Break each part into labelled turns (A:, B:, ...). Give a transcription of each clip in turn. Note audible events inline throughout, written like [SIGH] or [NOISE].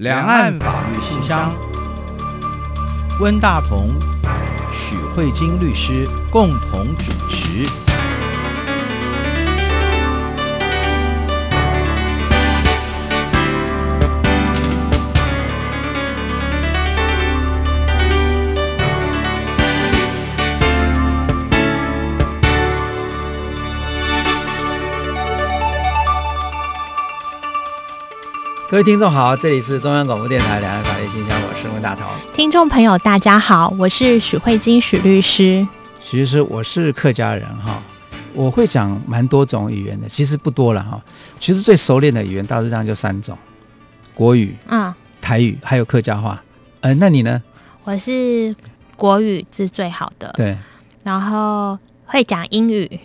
A: 两岸法律信箱，温大同、许慧晶律师共同主持。各位听众好，这里是中央广播电台两岸法律信箱，我是温大同。
B: 听众朋友大家好，我是许慧金许律师。
A: 许律师，我是客家人哈，我会讲蛮多种语言的，其实不多了哈。其实最熟练的语言大致上就三种：国语、嗯，台语，还有客家话。嗯、呃，那你呢？
B: 我是国语是最好的，
A: 对，
B: 然后会讲英语。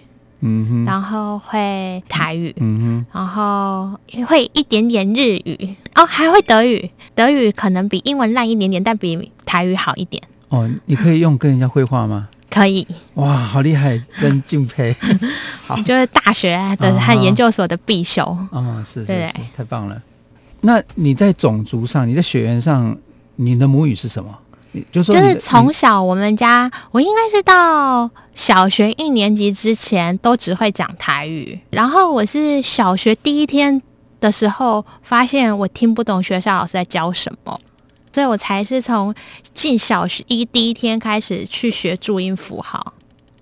A: 嗯哼，
B: 然后会台语，
A: 嗯哼，
B: 然后会一点点日语，哦，还会德语，德语可能比英文烂一点点，但比台语好一点。
A: 哦，你可以用跟人家绘画吗？
B: 可以。
A: 哇，好厉害，真敬佩。[LAUGHS] 好，
B: 就是大学的和研究所的必修。
A: 哦，是是是，太棒了。那你在种族上，你在血缘上，你的母语是什么？就是
B: 就是从小我们家，我应该是到小学一年级之前都只会讲台语，然后我是小学第一天的时候发现我听不懂学校老师在教什么，所以我才是从进小学一第一天开始去学注音符号。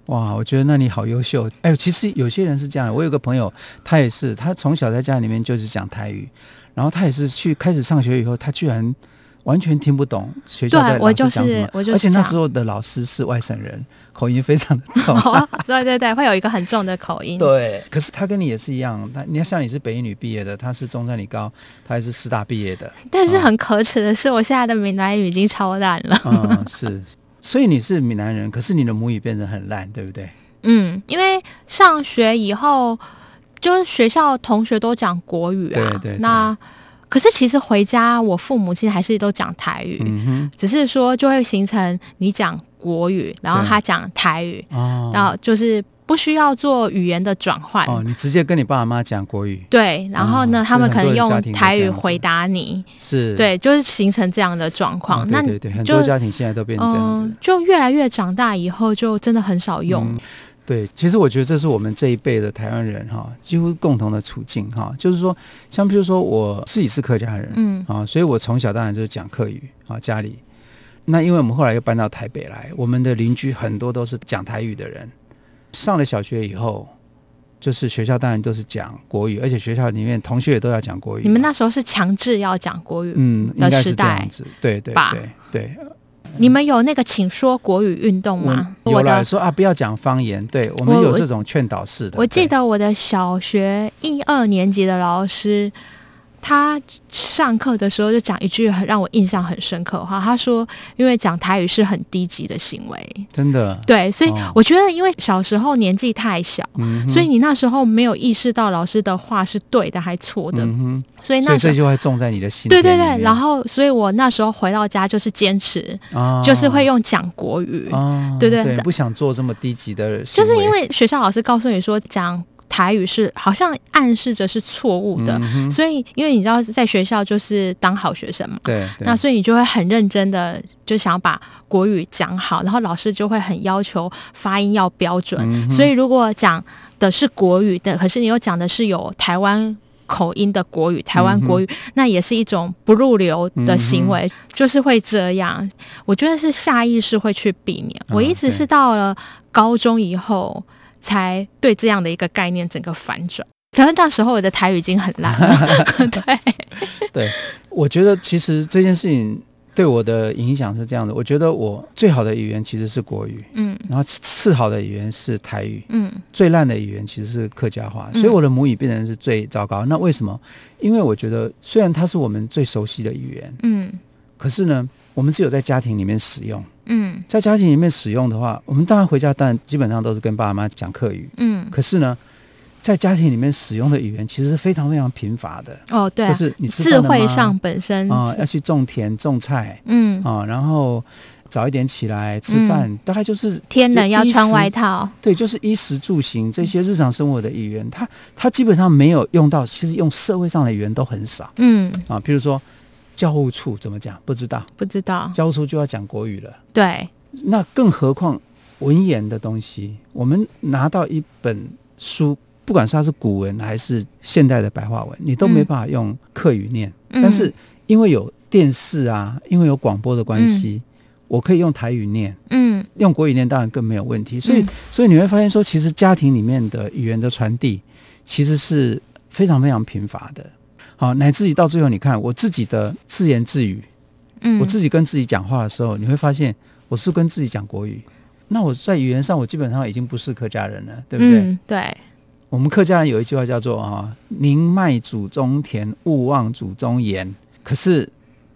A: 哇，我觉得那你好优秀。哎，其实有些人是这样，我有个朋友，他也是，他从小在家里面就是讲台语，然后他也是去开始上学以后，他居然。完全听不懂学校在老师讲什么，
B: 对，我就是，就是，
A: 而且那时候的老师是外省人，口音非常的重。[LAUGHS]
B: 哦，对对对，会有一个很重的口音。
A: 对，可是他跟你也是一样，他你要像你是北一女毕业的，他是中山理高，他也是师大毕业的。
B: 但是很可耻的是，我现在的闽南语已经超烂了。
A: 嗯，[LAUGHS] 是，所以你是闽南人，可是你的母语变得很烂，对不对？
B: 嗯，因为上学以后，就是学校同学都讲国语啊，
A: 对对，对。
B: 那可是其实回家，我父母亲还是都讲台语，
A: 嗯，
B: 只是说就会形成你讲国语，然后他讲台语，
A: 哦，
B: 然后就是不需要做语言的转换。
A: 哦，你直接跟你爸妈讲国语。
B: 对，然后呢，哦，他们可能用台语回答你。
A: 是。
B: 对，就是形成这样的状况。
A: 哦，对对对，很多家庭现在都变成这样子，呃。
B: 就越来越长大以后，就真的很少用。
A: 嗯对，其实我觉得这是我们这一辈的台湾人哈，几乎共同的处境哈。就是说，像比如说我自己是客家人，嗯啊，所以我从小当然就是讲客语啊，家里。那因为我们后来又搬到台北来，我们的邻居很多都是讲台语的人。上了小学以后，就是学校当然都是讲国语，而且学校里面同学也都要讲国语。
B: 你们那时候是强制要讲国语，
A: 嗯，应该是这样子，对对对对。
B: 你们有那个请说国语运动吗？
A: 我来说啊，不要讲方言。对，我们有这种劝导式的。
B: 我，我记得我的小学一二年级的老师。他上课的时候就讲一句很让我印象很深刻的话，他说：“因为讲台语是很低级的行为。”真的？对，所以我觉得，因为小时候年纪太小，哦，所以你那时候没有意识到老师的话是对的还错的，嗯，所以那时候就会种在你的心里。对对对，然后所以我那时候回到家就是坚持，哦，就是会用讲国语，哦，对对对，不想做这么低级的事，就是因为学校老师告诉你说讲。台语是好像暗示着是错误的，嗯，所以因为你知道在学校就是当好学生嘛，对，那所以你就会很认真的就想把国语讲好，然后老师就会很要求发音要标准，嗯，所以如果讲的是国语的，可是你又讲的是有台湾口音的国语，台湾国语，嗯，那也是一种不入流的行为，嗯，就是会这样。我觉得是下意识会去避免。哦，我一直是到了高中以后。才对这样的一个概念整个反转，可能那时候我的台语已经很烂了。[LAUGHS] 对，
A: 对，我觉得其实这件事情对我的影响是这样的。我觉得我最好的语言其实是国语，嗯，然后次好的语言是台语，嗯，最烂的语言其实是客家话，所以我的母语变成是最糟糕。那为什么？因为我觉得虽然它是我们最熟悉的语言，嗯，可是呢，我们只有在家庭里面使用。
B: 嗯，
A: 在家庭里面使用的话，我们当然回家，当然基本上都是跟爸爸妈妈讲客语。嗯，可是呢，在家庭里面使用的语言其实是非常非常贫乏的。
B: 哦，对、啊，
A: 就是你
B: 智慧上本身
A: 啊、呃，要去种田种菜，
B: 嗯
A: 啊、呃，然后早一点起来吃饭、嗯，大概就是
B: 天冷要穿外套。
A: 对，就是衣食住行这些日常生活的语言，它它基本上没有用到，其实用社会上的语言都很少。
B: 嗯
A: 啊，譬如说。教务处怎么讲？不知道，
B: 不知道。
A: 教务处就要讲国语了。
B: 对，
A: 那更何况文言的东西，我们拿到一本书，不管是它是古文还是现代的白话文，你都没办法用客语念。嗯、但是因为有电视啊，因为有广播的关系，嗯、我可以用台语念。嗯，用国语念当然更没有问题。所以，嗯、所以你会发现说，其实家庭里面的语言的传递，其实是非常非常贫乏的。好，乃至于到最后，你看我自己的自言自语，嗯，我自己跟自己讲话的时候，你会发现我是跟自己讲国语。那我在语言上，我基本上已经不是客家人了，对不对？
B: 嗯、对。
A: 我们客家人有一句话叫做“啊，宁卖祖宗田，勿忘祖宗言”。可是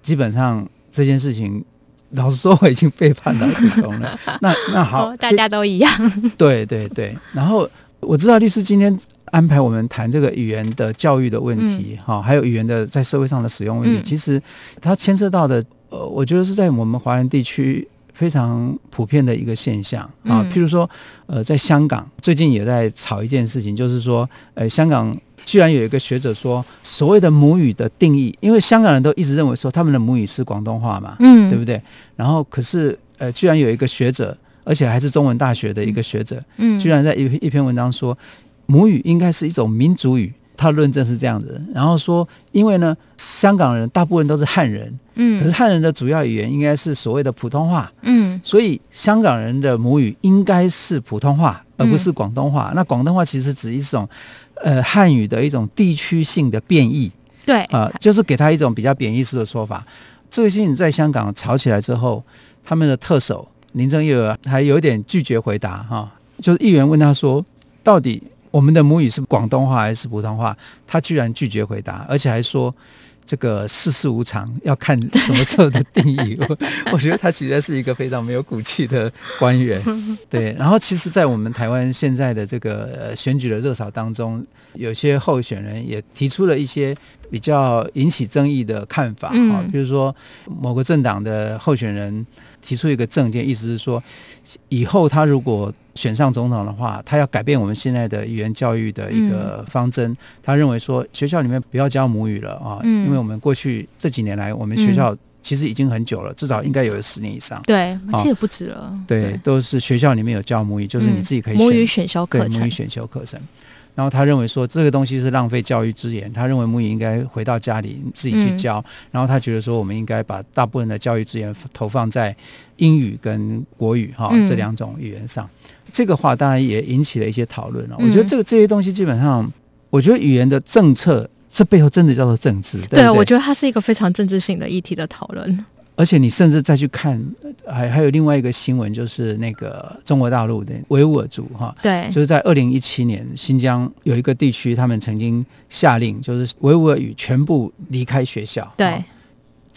A: 基本上这件事情，老实说，我已经背叛了祖宗了。那那好，
B: 大家都一样。[LAUGHS]
A: 对对对。然后我知道律师今天安排我们谈这个语言的教育的问题，哈、嗯，还有语言的在社会上的使用问题。嗯、其实它牵涉到的，呃，我觉得是在我们华人地区。非常普遍的一个现象啊，譬如说，呃，在香港最近也在吵一件事情，就是说，呃，香港居然有一个学者说，所谓的母语的定义，因为香港人都一直认为说他们的母语是广东话嘛，嗯，对不对？然后可是，呃，居然有一个学者，而且还是中文大学的一个学者，嗯，居然在一一篇文章说，母语应该是一种民族语。他论证是这样子，然后说，因为呢，香港人大部分都是汉人，嗯，可是汉人的主要语言应该是所谓的普通话，嗯，所以香港人的母语应该是普通话，而不是广东话。嗯、那广东话其实指一种，呃，汉语的一种地区性的变异，
B: 对，
A: 啊、呃，就是给他一种比较贬义式的说法。这个事情在香港吵起来之后，他们的特首林郑月娥还有点拒绝回答，哈、哦，就是议员问他说，到底。我们的母语是广东话还是普通话？他居然拒绝回答，而且还说这个世事无常，要看什么时候的定义。我 [LAUGHS] 我觉得他实在是一个非常没有骨气的官员。[LAUGHS] 对，然后其实，在我们台湾现在的这个选举的热潮当中，有些候选人也提出了一些比较引起争议的看法啊，比如说某个政党的候选人提出一个政见，意思是说，以后他如果选上总统的话，他要改变我们现在的语言教育的一个方针。嗯、他认为说，学校里面不要教母语了啊，嗯、因为我们过去这几年来，我们学校其实已经很久了，至少应该有十年以上。
B: 对，我记得不止了。
A: 对，对都是学校里面有教母语，就是你自己可以选、
B: 嗯、母语选修课程。
A: 母语选修课程。然后他认为说，这个东西是浪费教育资源，他认为母语应该回到家里自己去教。嗯、然后他觉得说，我们应该把大部分的教育资源投放在英语跟国语哈、嗯、这两种语言上。这个话当然也引起了一些讨论了。我觉得这个这些东西基本上，我觉得语言的政策这背后真的叫做政治。对，
B: 对，我觉得它是一个非常政治性的议题的讨论。
A: 而且你甚至再去看，还还有另外一个新闻，就是那个中国大陆的维吾尔族哈，
B: 对，
A: 就是在二零一七年新疆有一个地区，他们曾经下令，就是维吾尔语全部离开学校。
B: 对。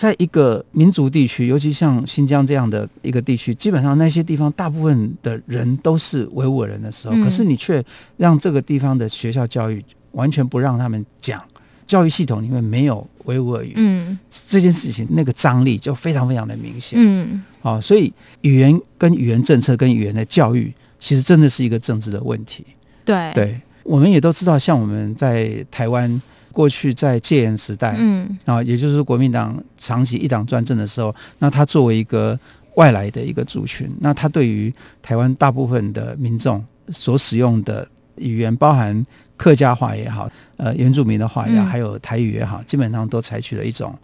A: 在一个民族地区，尤其像新疆这样的一个地区，基本上那些地方大部分的人都是维吾尔人的时候，嗯、可是你却让这个地方的学校教育完全不让他们讲，教育系统里面没有维吾尔语，嗯，这件事情那个张力就非常非常的明显，嗯，啊，所以语言跟语言政策跟语言的教育，其实真的是一个政治的问题，
B: 对，
A: 对，我们也都知道，像我们在台湾。过去在戒严时代，嗯啊，也就是国民党长期一党专政的时候，那他作为一个外来的一个族群，那他对于台湾大部分的民众所使用的语言，包含客家话也好，呃，原住民的话也好，还有台语也好，基本上都采取了一种。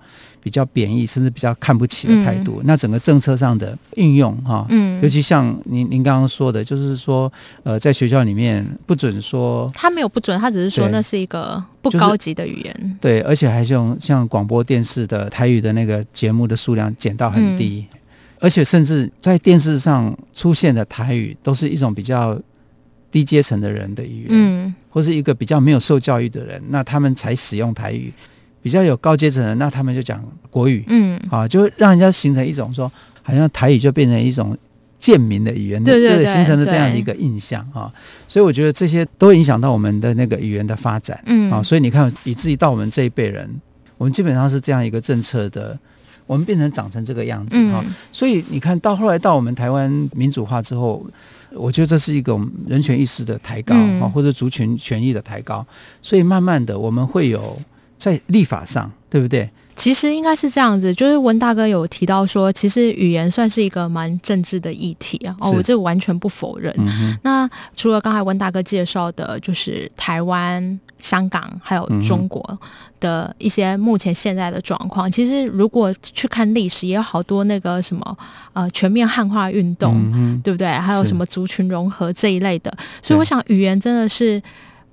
A: 比较贬义，甚至比较看不起的态度。嗯、那整个政策上的运用，哈，嗯，尤其像您您刚刚说的，就是说，呃，在学校里面不准说，
B: 他没有不准，他只是说那是一个不高级的语言。
A: 就是、对，而且还是用像广播电视的台语的那个节目的数量减到很低，嗯、而且甚至在电视上出现的台语都是一种比较低阶层的人的语言，嗯，或是一个比较没有受教育的人，那他们才使用台语。比较有高阶层的人，那他们就讲国语，嗯，啊，就让人家形成一种说，好像台语就变成一种贱民的语言，
B: 对对对，
A: 形成了这样一个印象啊。所以我觉得这些都影响到我们的那个语言的发展，嗯，啊，所以你看，以至于到我们这一辈人，我们基本上是这样一个政策的，我们变成长成这个样子啊。所以你看到后来到我们台湾民主化之后，我觉得这是一个人权意识的抬高啊，或者族群权益的抬高，所以慢慢的我们会有。在立法上，对不对？
B: 其实应该是这样子，就是文大哥有提到说，其实语言算是一个蛮政治的议题啊。哦，我这个完全不否认。嗯、那除了刚才温大哥介绍的，就是台湾、香港还有中国的一些目前现在的状况，嗯、其实如果去看历史，也有好多那个什么呃全面汉化运动，嗯、对不对？还有什么族群融合这一类的。所以我想，语言真的是。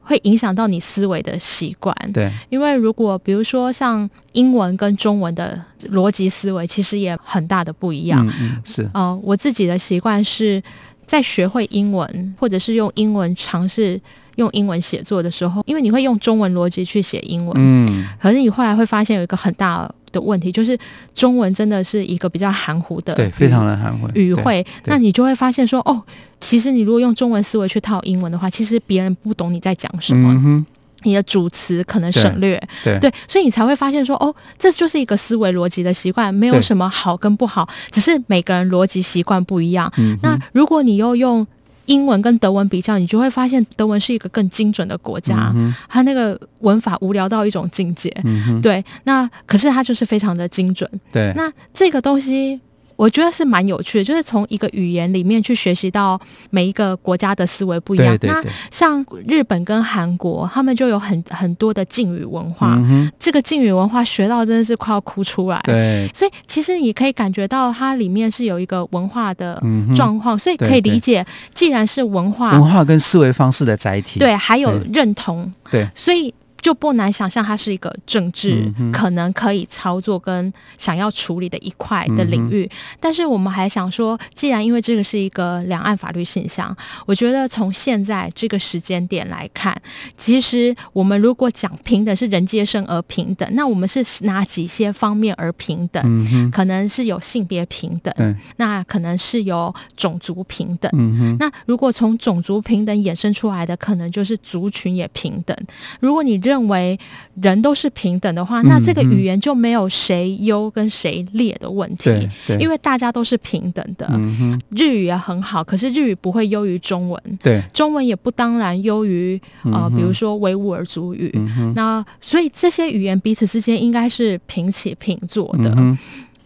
B: 会影响到你思维的习惯，
A: 对，
B: 因为如果比如说像英文跟中文的逻辑思维，其实也很大的不一样。
A: 嗯，嗯是，
B: 呃，我自己的习惯是在学会英文，或者是用英文尝试用英文写作的时候，因为你会用中文逻辑去写英文，嗯，可是你后来会发现有一个很大的问题，就是中文真的是一个比较含糊的，
A: 对，非常的含糊
B: 语汇，那你就会发现说，哦。其实你如果用中文思维去套英文的话，其实别人不懂你在讲什么，嗯、你的主词可能省略，
A: 对，
B: 对，所以你才会发现说，哦，这就是一个思维逻辑的习惯，没有什么好跟不好，只是每个人逻辑习惯不一样。嗯、那如果你又用英文跟德文比较，你就会发现德文是一个更精准的国家，嗯、它那个文法无聊到一种境界，嗯、对，那可是它就是非常的精准，
A: 对，
B: 那这个东西。我觉得是蛮有趣的，就是从一个语言里面去学习到每一个国家的思维不一样。
A: 对对对。
B: 那像日本跟韩国，他们就有很很多的敬语文化。嗯、这个敬语文化学到真的是快要哭出来。
A: 对。
B: 所以其实你可以感觉到它里面是有一个文化的状况，嗯、所以可以理解，既然是文化，
A: 文化跟思维方式的载体，
B: 对，还有认同，
A: 对，
B: 所以。就不难想象，它是一个政治可能可以操作跟想要处理的一块的领域。但是我们还想说，既然因为这个是一个两岸法律现象，我觉得从现在这个时间点来看，其实我们如果讲平等是人皆生而平等，那我们是哪几些方面而平等？可能是有性别平等，那可能是有种族平等。那如果从种族平等衍生出来的，可能就是族群也平等。如果你认认为人都是平等的话，那这个语言就没有谁优跟谁劣的问题，因为大家都是平等的。嗯、日语也很好，可是日语不会优于中文，
A: 对，
B: 中文也不当然优于呃，比如说维吾尔族语。嗯、那所以这些语言彼此之间应该是平起平坐的。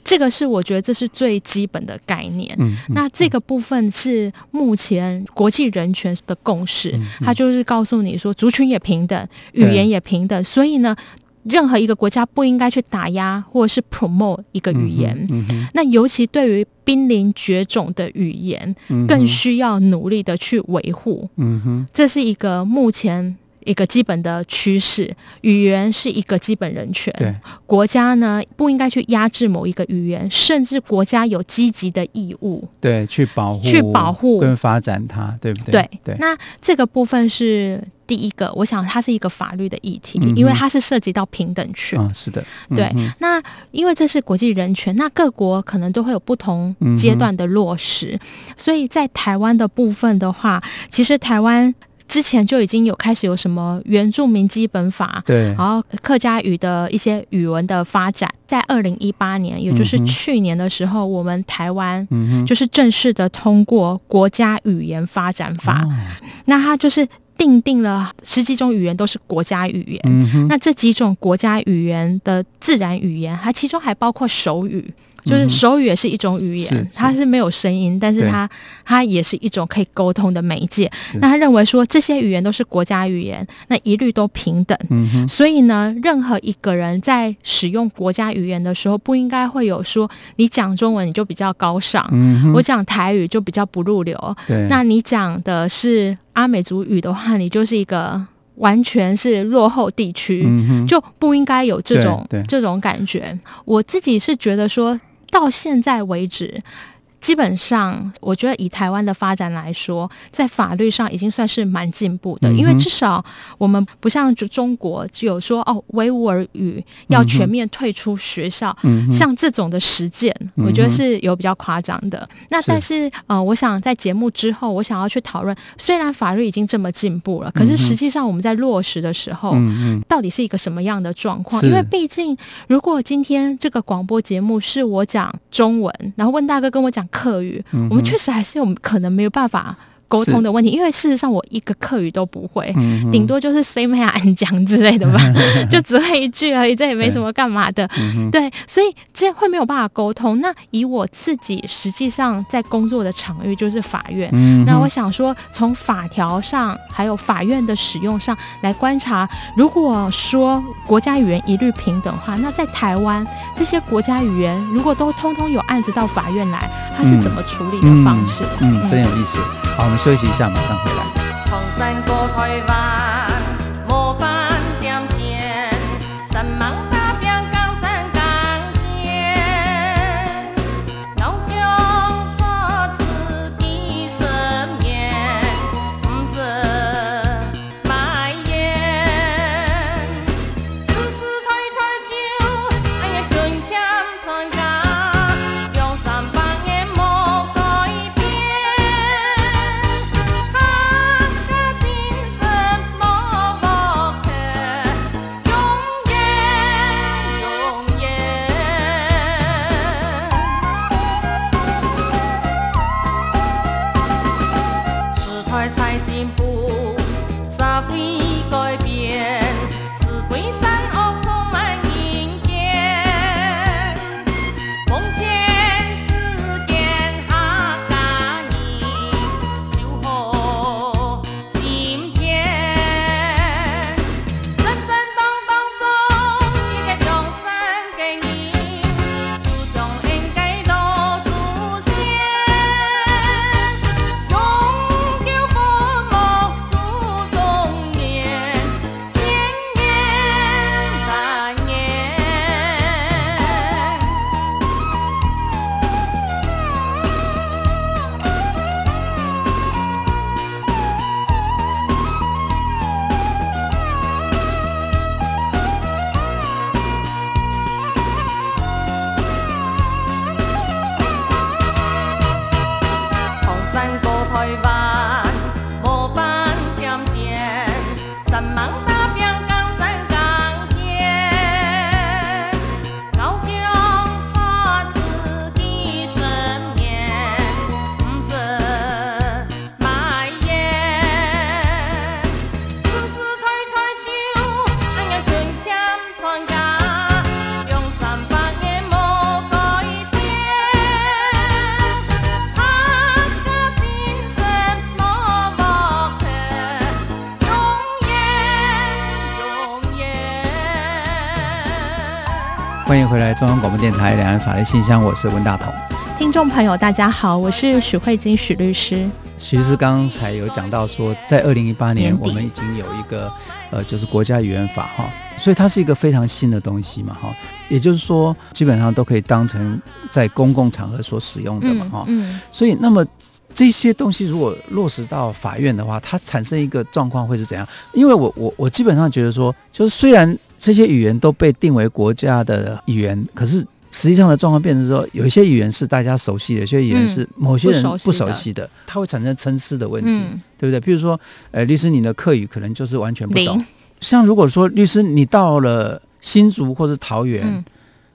B: 嗯这个是我觉得这是最基本的概念。嗯嗯、那这个部分是目前国际人权的共识，嗯嗯、它就是告诉你说，族群也平等，语言也平等。所以呢，任何一个国家不应该去打压或者是 promote 一个语言。嗯嗯、那尤其对于濒临绝种的语言，更需要努力的去维护。嗯哼，这是一个目前。一个基本的趋势，语言是一个基本人权。
A: 对，
B: 国家呢不应该去压制某一个语言，甚至国家有积极的义务，
A: 对，去保护、
B: 去保护
A: 跟发展它，对不对？
B: 对对。那这个部分是第一个，我想它是一个法律的议题，嗯、因为它是涉及到平等权。
A: 啊、是的，
B: 对。那因为这是国际人权，那各国可能都会有不同阶段的落实，嗯、所以在台湾的部分的话，其实台湾。之前就已经有开始有什么原住民基本法，
A: 对，
B: 然后客家语的一些语文的发展，在二零一八年，也就是去年的时候，嗯、我们台湾就是正式的通过国家语言发展法，嗯、那它就是定定了十几种语言都是国家语言，嗯、那这几种国家语言的自然语言，它其中还包括手语。就是手语也是一种语言，嗯、它是没有声音，但是它它也是一种可以沟通的媒介。那他认为说这些语言都是国家语言，那一律都平等。所以呢，任何一个人在使用国家语言的时候，不应该会有说你讲中文你就比较高尚，嗯、我讲台语就比较不入流。对那你讲的是阿美族语的话，你就是一个完全是落后地区，嗯、就不应该有这种这种感觉。我自己是觉得说。到现在为止。基本上，我觉得以台湾的发展来说，在法律上已经算是蛮进步的，嗯、因为至少我们不像中国就有说哦，维吾尔语要全面退出学校，嗯、像这种的实践，嗯、我觉得是有比较夸张的。嗯、那但是，是呃，我想在节目之后，我想要去讨论，虽然法律已经这么进步了，可是实际上我们在落实的时候，嗯、到底是一个什么样的状况？因为毕竟，如果今天这个广播节目是我讲中文，然后问大哥跟我讲。客语，我们确实还是有可能没有办法沟通的问题，因为事实上我一个客语都不
C: 会，
B: 顶多就是 say my 安讲之类的吧，[LAUGHS] 就只会一句而已，这也没什么干嘛的。对，所以这会没有办法沟通。那以我自己实际上在工作的场域就是法院，
C: 嗯、
B: 那我想说，从法条上还有法院的使用上来观察，如果说国家语言一律平等的话，那在台湾这些国家语言如果都通通有案子到法院来，它是怎么处理的方式？
C: 嗯，真有意思。好，我休息一下，马上回来。中央广播电台两岸法律信箱，我是温大同。
B: 听众朋友，大家好，我是许慧金许律师。
C: 许律师刚才有讲到说，在二零一八年，我们已经有一个呃，就是国家语言法哈，所以它是一个非常新的东西嘛哈。也就是说，基本上都可以当成在公共场合所使用的嘛哈。嗯。嗯，所以，那么这些东西如果落实到法院的话，它产生一个状况会是怎样？因为我我我基本上觉得说，就是虽然。这些语言都被定为国家的语言，可是实际上的状况变成说，有一些语言是大家熟悉的，有些语言是某些人不熟悉的，它会产生参差的问题，嗯、对不对？譬如说，呃，律师，你的客语可能就是完全不懂。像如果说律师你到了新竹或是桃园，嗯、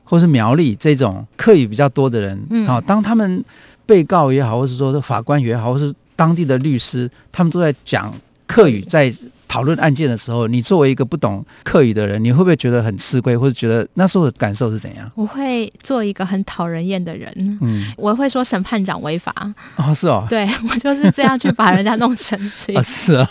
C: 或是苗栗这种客语比较多的人，啊、嗯，当他们被告也好，或是说法官也好，或是当地的律师，他们都在讲客语，在。讨论案件的时候，你作为一个不懂客语的人，你会不会觉得很吃亏，或者觉得那时候的感受是怎样？
B: 我会做一个很讨人厌的人，嗯，我会说审判长违法。
C: 哦，是哦，
B: 对 [LAUGHS] 我就是这样去把人家弄生气。
C: 啊、[LAUGHS] 哦，是啊，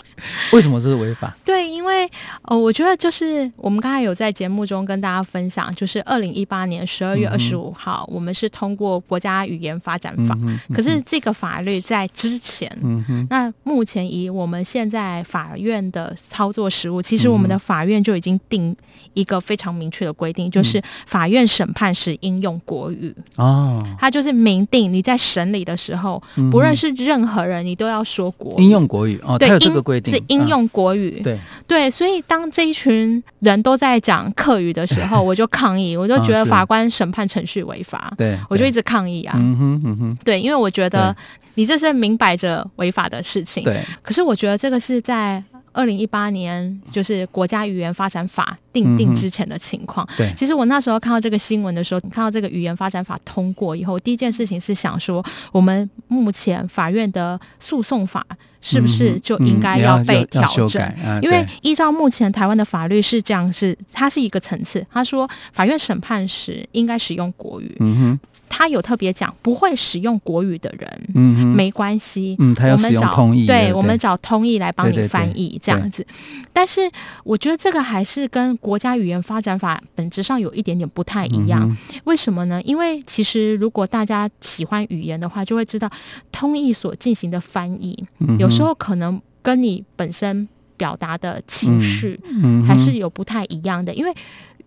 C: 为什么这是违法？
B: 对，因为呃，我觉得就是我们刚才有在节目中跟大家分享，就是二零一八年十二月二十五号，嗯、我们是通过国家语言发展法，嗯嗯、可是这个法律在之前，嗯哼，那目前以我们现在法院的操作实务，其实我们的法院就已经定一个非常明确的规定，嗯、就是法院审判时应用国语哦。它就是明定你在审理的时候，嗯、不论是任何人，你都要说国语，
C: 应用国语哦。对，有这个规定
B: 是应用国语。啊、对对，所以当这一群人都在讲客语的时候，[LAUGHS] 我就抗议，我就觉得法官审判程序违法。对、哦，我就一直抗议啊。嗯哼嗯哼，对，因为我觉得你这是明摆着违法的事情。对，可是我觉得这个是在。二零一八年就是国家语言发展法订定之前的情况。
A: 对，
B: 其实我那时候看到这个新闻的时候，看到这个语言发展法通过以后，第一件事情是想说，我们目前法院的诉讼法是不是就应该要被调整？因为依照目前台湾的法律是这样，是它是一个层次。他说，法院审判时应该使用国语。嗯哼。他有特别讲，不会使用国语的人，嗯，没关系，
A: 嗯，他要使用通译，
B: 对，我们找通译来帮你翻译这样子。但是我觉得这个还是跟国家语言发展法本质上有一点点不太一样。嗯、为什么呢？因为其实如果大家喜欢语言的话，就会知道通译所进行的翻译，嗯、有时候可能跟你本身表达的情绪，嗯，还是有不太一样的，因为。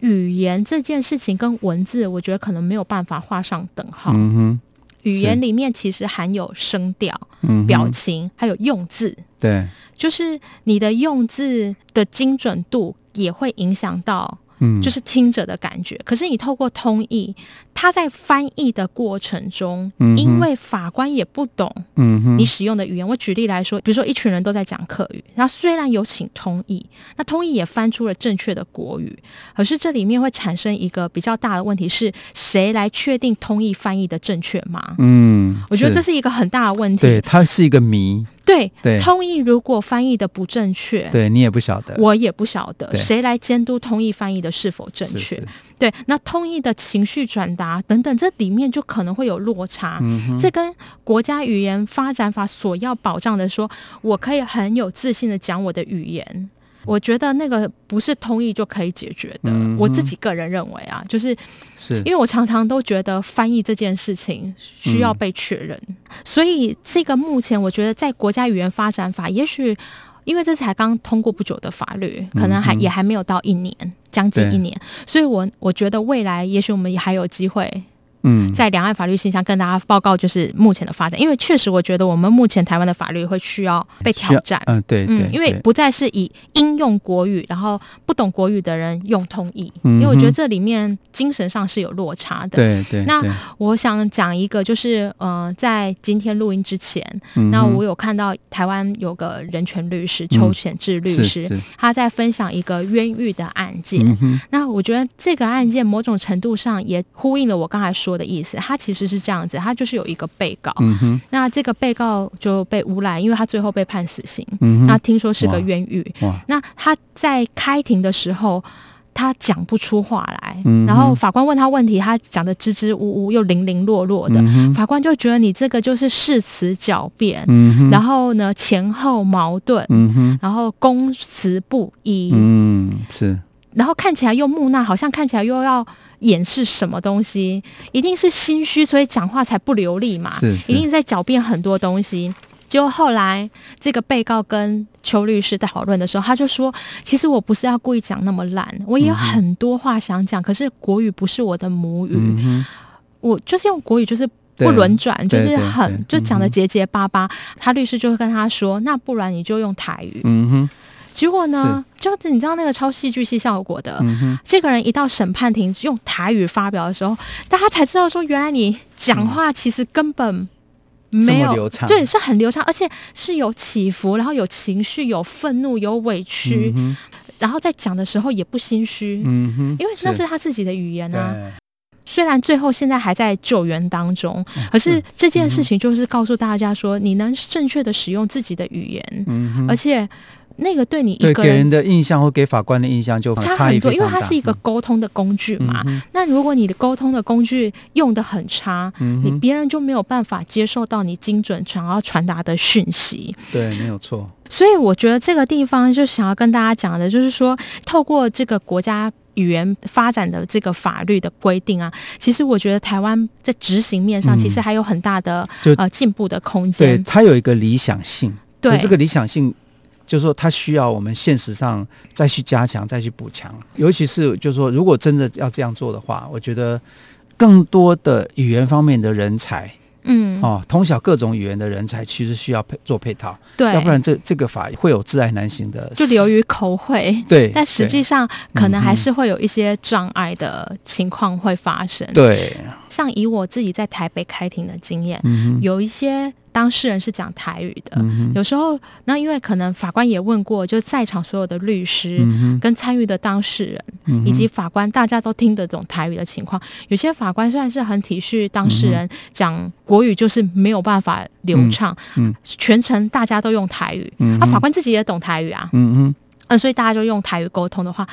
B: 语言这件事情跟文字，我觉得可能没有办法画上等号。嗯哼，语言里面其实含有声调、嗯、表情，还有用字。对，就是你的用字的精准度也会影响到。嗯，就是听者的感觉。可是你透过通译，他在翻译的过程中，嗯、因为法官也不懂，嗯，你使用的语言。我举例来说，比如说一群人都在讲客语，然后虽然有请通译，那通译也翻出了正确的国语，可是这里面会产生一个比较大的问题是，谁来确定通译翻译的正确吗？嗯，我觉得这是一个很大的问题。
A: 对，它是一个谜。
B: 对，对，通译如果翻译的不正确，
A: 对你也不晓得，
B: 我也不晓得，谁来监督通译翻译的是否正确？是是对，那通译的情绪转达等等，这里面就可能会有落差。嗯，这跟国家语言发展法所要保障的说，说我可以很有自信的讲我的语言。我觉得那个不是通译就可以解决的。嗯、我自己个人认为啊，就是，是因为我常常都觉得翻译这件事情需要被确认，嗯、所以这个目前我觉得在国家语言发展法，也许因为这才刚通过不久的法律，可能还、嗯、也还没有到一年，将近一年，所以我我觉得未来也许我们也还有机会。嗯，在两岸法律信箱跟大家报告，就是目前的发展。因为确实，我觉得我们目前台湾的法律会需要被挑战。嗯，对，嗯，因为不再是以应用国语，然后不懂国语的人用通译。嗯，因为我觉得这里面精神上是有落差的。对对。那我想讲一个，就是呃，在今天录音之前，那我有看到台湾有个人权律师邱显智律师，他在分享一个冤狱的案件。那我觉得这个案件某种程度上也呼应了我刚才说的意思，他其实是这样子，他就是有一个被告，嗯、那这个被告就被诬赖，因为他最后被判死刑，嗯、那听说是个冤狱，那他在开庭的时候，他讲不出话来，然后法官问他问题，他讲的支支吾吾又零零落落的，嗯、法官就觉得你这个就是誓词狡辩，嗯、然后呢前后矛盾，嗯、然后供词不一，嗯，是，然后看起来又木讷，好像看起来又要。掩饰什么东西，一定是心虚，所以讲话才不流利嘛。一定在狡辩很多东西。就后来这个被告跟邱律师在讨论的时候，他就说：“其实我不是要故意讲那么烂，我也有很多话想讲，嗯、可是国语不是我的母语，嗯、我就是用国语，就是不轮转，就是很就讲的结结巴巴。嗯”他律师就会跟他说：“那不然你就用台语。”嗯哼。结果呢，是。就你知道那个超戏剧性效果的，嗯、这个人一到审判庭用台语发表的时候，大家才知道说，原来你讲话其实根本没有流畅，对，是很流畅，而且是有起伏，然后有情绪，有愤怒，有委屈，嗯、然后在讲的时候也不心虚，嗯哼，因为那是他自己的语言啊。虽然最后现在还在救援当中，可是这件事情就是告诉大家说，你能正确的使用自己的语言，嗯、哼。而且。那个对你一个人
A: 给人的印象或给法官的印象就差很多，
B: 因为它是一个沟通的工具嘛。嗯、那如果你的沟通的工具用的很差，嗯、你别人就没有办法接受到你精准想要传达的讯息。
A: 对，没有错。
B: 所以我觉得这个地方就想要跟大家讲的，就是说，透过这个国家语言发展的这个法律的规定啊，其实我觉得台湾在执行面上其实还有很大的、嗯、呃进步的空间。
A: 对，它有一个理想性，对这个理想性。就是说，它需要我们现实上再去加强、再去补强。尤其是，就是说，如果真的要这样做的话，我觉得更多的语言方面的人才，嗯，哦，通晓各种语言的人才，其实需要配做配套。对，要不然这这个法会有自爱难行的，
B: 就流于口汇。对，但实际上可能还是会有一些障碍的情况会发生。对，像以我自己在台北开庭的经验，嗯、有一些。当事人是讲台语的，嗯、有时候那因为可能法官也问过，就在场所有的律师、嗯、跟参与的当事人、嗯、以及法官，大家都听得懂台语的情况。有些法官虽然是很体恤当事人讲国语，就是没有办法流畅，全程大家都用台语，那、法官自己也懂台语啊，嗯嗯，嗯，所以大家就用台语沟通的话。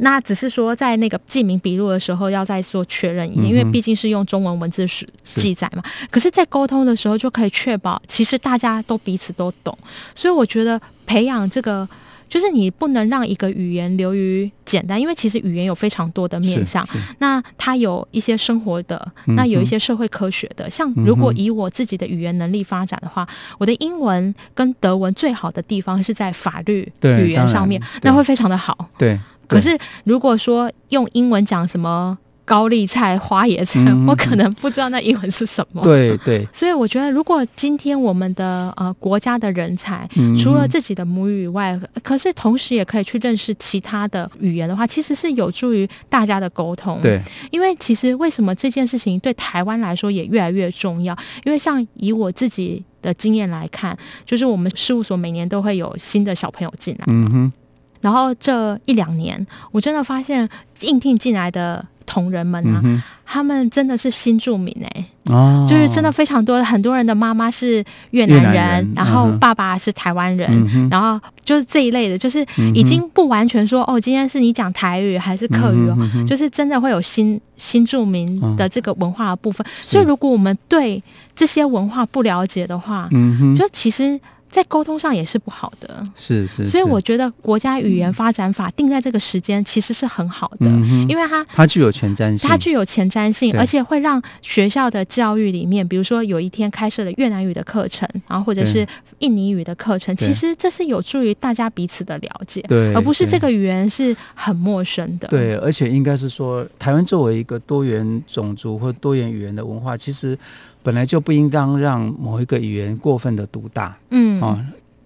B: 嗯那只是说，在那个记名笔录的时候，要再做确认一点，因为毕竟是用中文文字是记载嘛。可是，在沟通的时候，就可以确保其实大家都彼此都懂。所以，我觉得培养这个，就是你不能让一个语言流于简单，因为其实语言有非常多的面向。那它有一些生活的，那有一些社会科学的。像如果以我自己的语言能力发展的话，我的英文跟德文最好的地方是在法律语言上面，那会非常的好。
A: 对。
B: 可是，如果说用英文讲什么高丽菜、花椰菜，嗯，我可能不知道那英文是什么。
A: 对对。
B: 所以我觉得，如果今天我们的呃国家的人才，嗯，除了自己的母语以外，可是同时也可以去认识其他的语言的话，其实是有助于大家的沟通。
A: 对。
B: 因为其实为什么这件事情对台湾来说也越来越重要？因为像以我自己的经验来看，就是我们事务所每年都会有新的小朋友进来。嗯哼。然后这一两年，我真的发现应聘进来的同仁们啊，嗯、他们真的是新住民哎、欸，哦，就是真的非常多，很多人的妈妈是越南人，南人然后爸爸是台湾人、嗯，然后就是这一类的，就是已经不完全说哦，今天是你讲台语还是客语哦，嗯、就是真的会有新新住民的这个文化的部分。哦、所以如果我们对这些文化不了解的话，嗯，就其实。在沟通上也是不好的，
A: 是是，
B: 所以我觉得国家语言发展法定在这个时间其实是很好的，嗯、因为它
A: 它具有前瞻性，
B: 它具有前瞻性，而且会让学校的教育里面，比如说有一天开设了越南语的课程，然后或者是印尼语的课程，其实这是有助于大家彼此的了解，对，而不是这个语言是很陌生的。
A: 对，而且应该是说，台湾作为一个多元种族或多元语言的文化，其实。本来就不应当让某一个语言过分的独大，嗯，哦，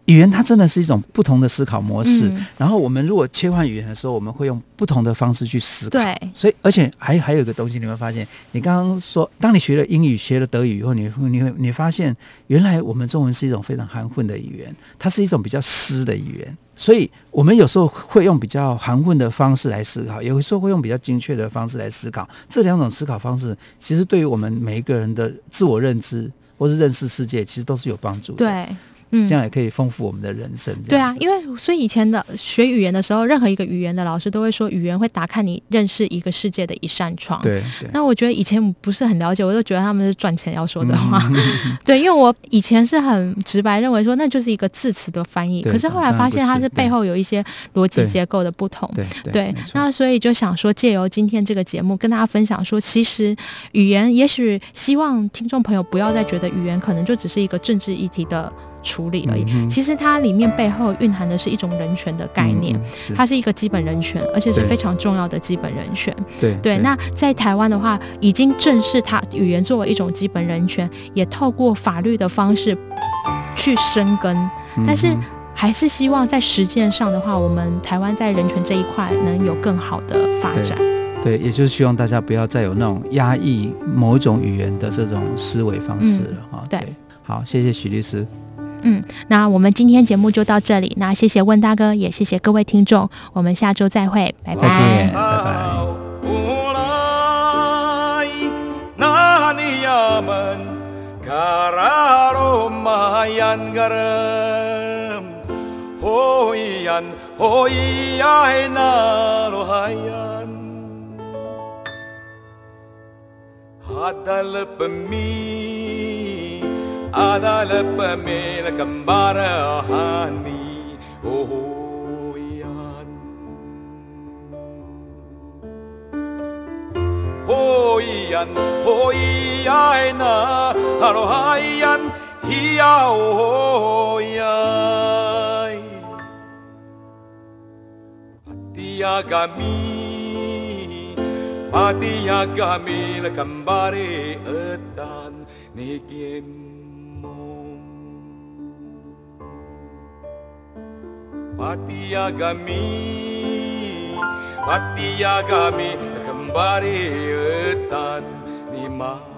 A: 语言它真的是一种不同的思考模式。嗯、然后我们如果切换语言的时候，我们会用不同的方式去思考。对，所以而且还还有一个东西，你会发现，你刚刚说，当你学了英语、学了德语以后，你会你会你发现，原来我们中文是一种非常含混的语言，它是一种比较湿的语言。所以，我们有时候会用比较含混的方式来思考，有时候会用比较精确的方式来思考。这两种思考方式，其实对于我们每一个人的自我认知或是认识世界，其实都是有帮助的。
B: 对。
A: 嗯，这样也可以丰富我们的人生。
B: 对啊，因为所以以前的学语言的时候，任何一个语言的老师都会说，语言会打开你认识一个世界的一扇窗。
A: 对，对。
B: 那我觉得以前不是很了解，我就觉得他们是赚钱要说的话。嗯、[LAUGHS] 对，因为我以前是很直白认为说，那就是一个字词的翻译。可是后来发现它是背后有一些逻辑结构的不同。对对，对，对。那所以就想说，借由今天这个节目跟大家分享说，其实语言也许希望听众朋友不要再觉得语言可能就只是一个政治议题的。处理而已，其实它里面背后蕴含的是一种人权的概念，它是一个基本人权，而且是非常重要的基本人权。对对，那在台湾的话，已经正视它语言作为一种基本人权，也透过法律的方式去生根，但是还是希望在实践上的话，我们台湾在人权这一块能有更好的发展。
A: 对，也就是希望大家不要再有那种压抑某一种语言的这种思维方式了哈。对，好，谢谢许律师。
B: 嗯，那我们今天节目就到这里。那谢谢温大哥，也谢谢各位听众。我们下周再会，拜拜。再见，拜
A: 拜。على لب من كمبارة هاني وهو يان هو يان هو يانا هلو هايان هيا هو ياي أتياغامي Pati agami la kambare etan negiem Patiagami Patiagami Kembali etan Nimah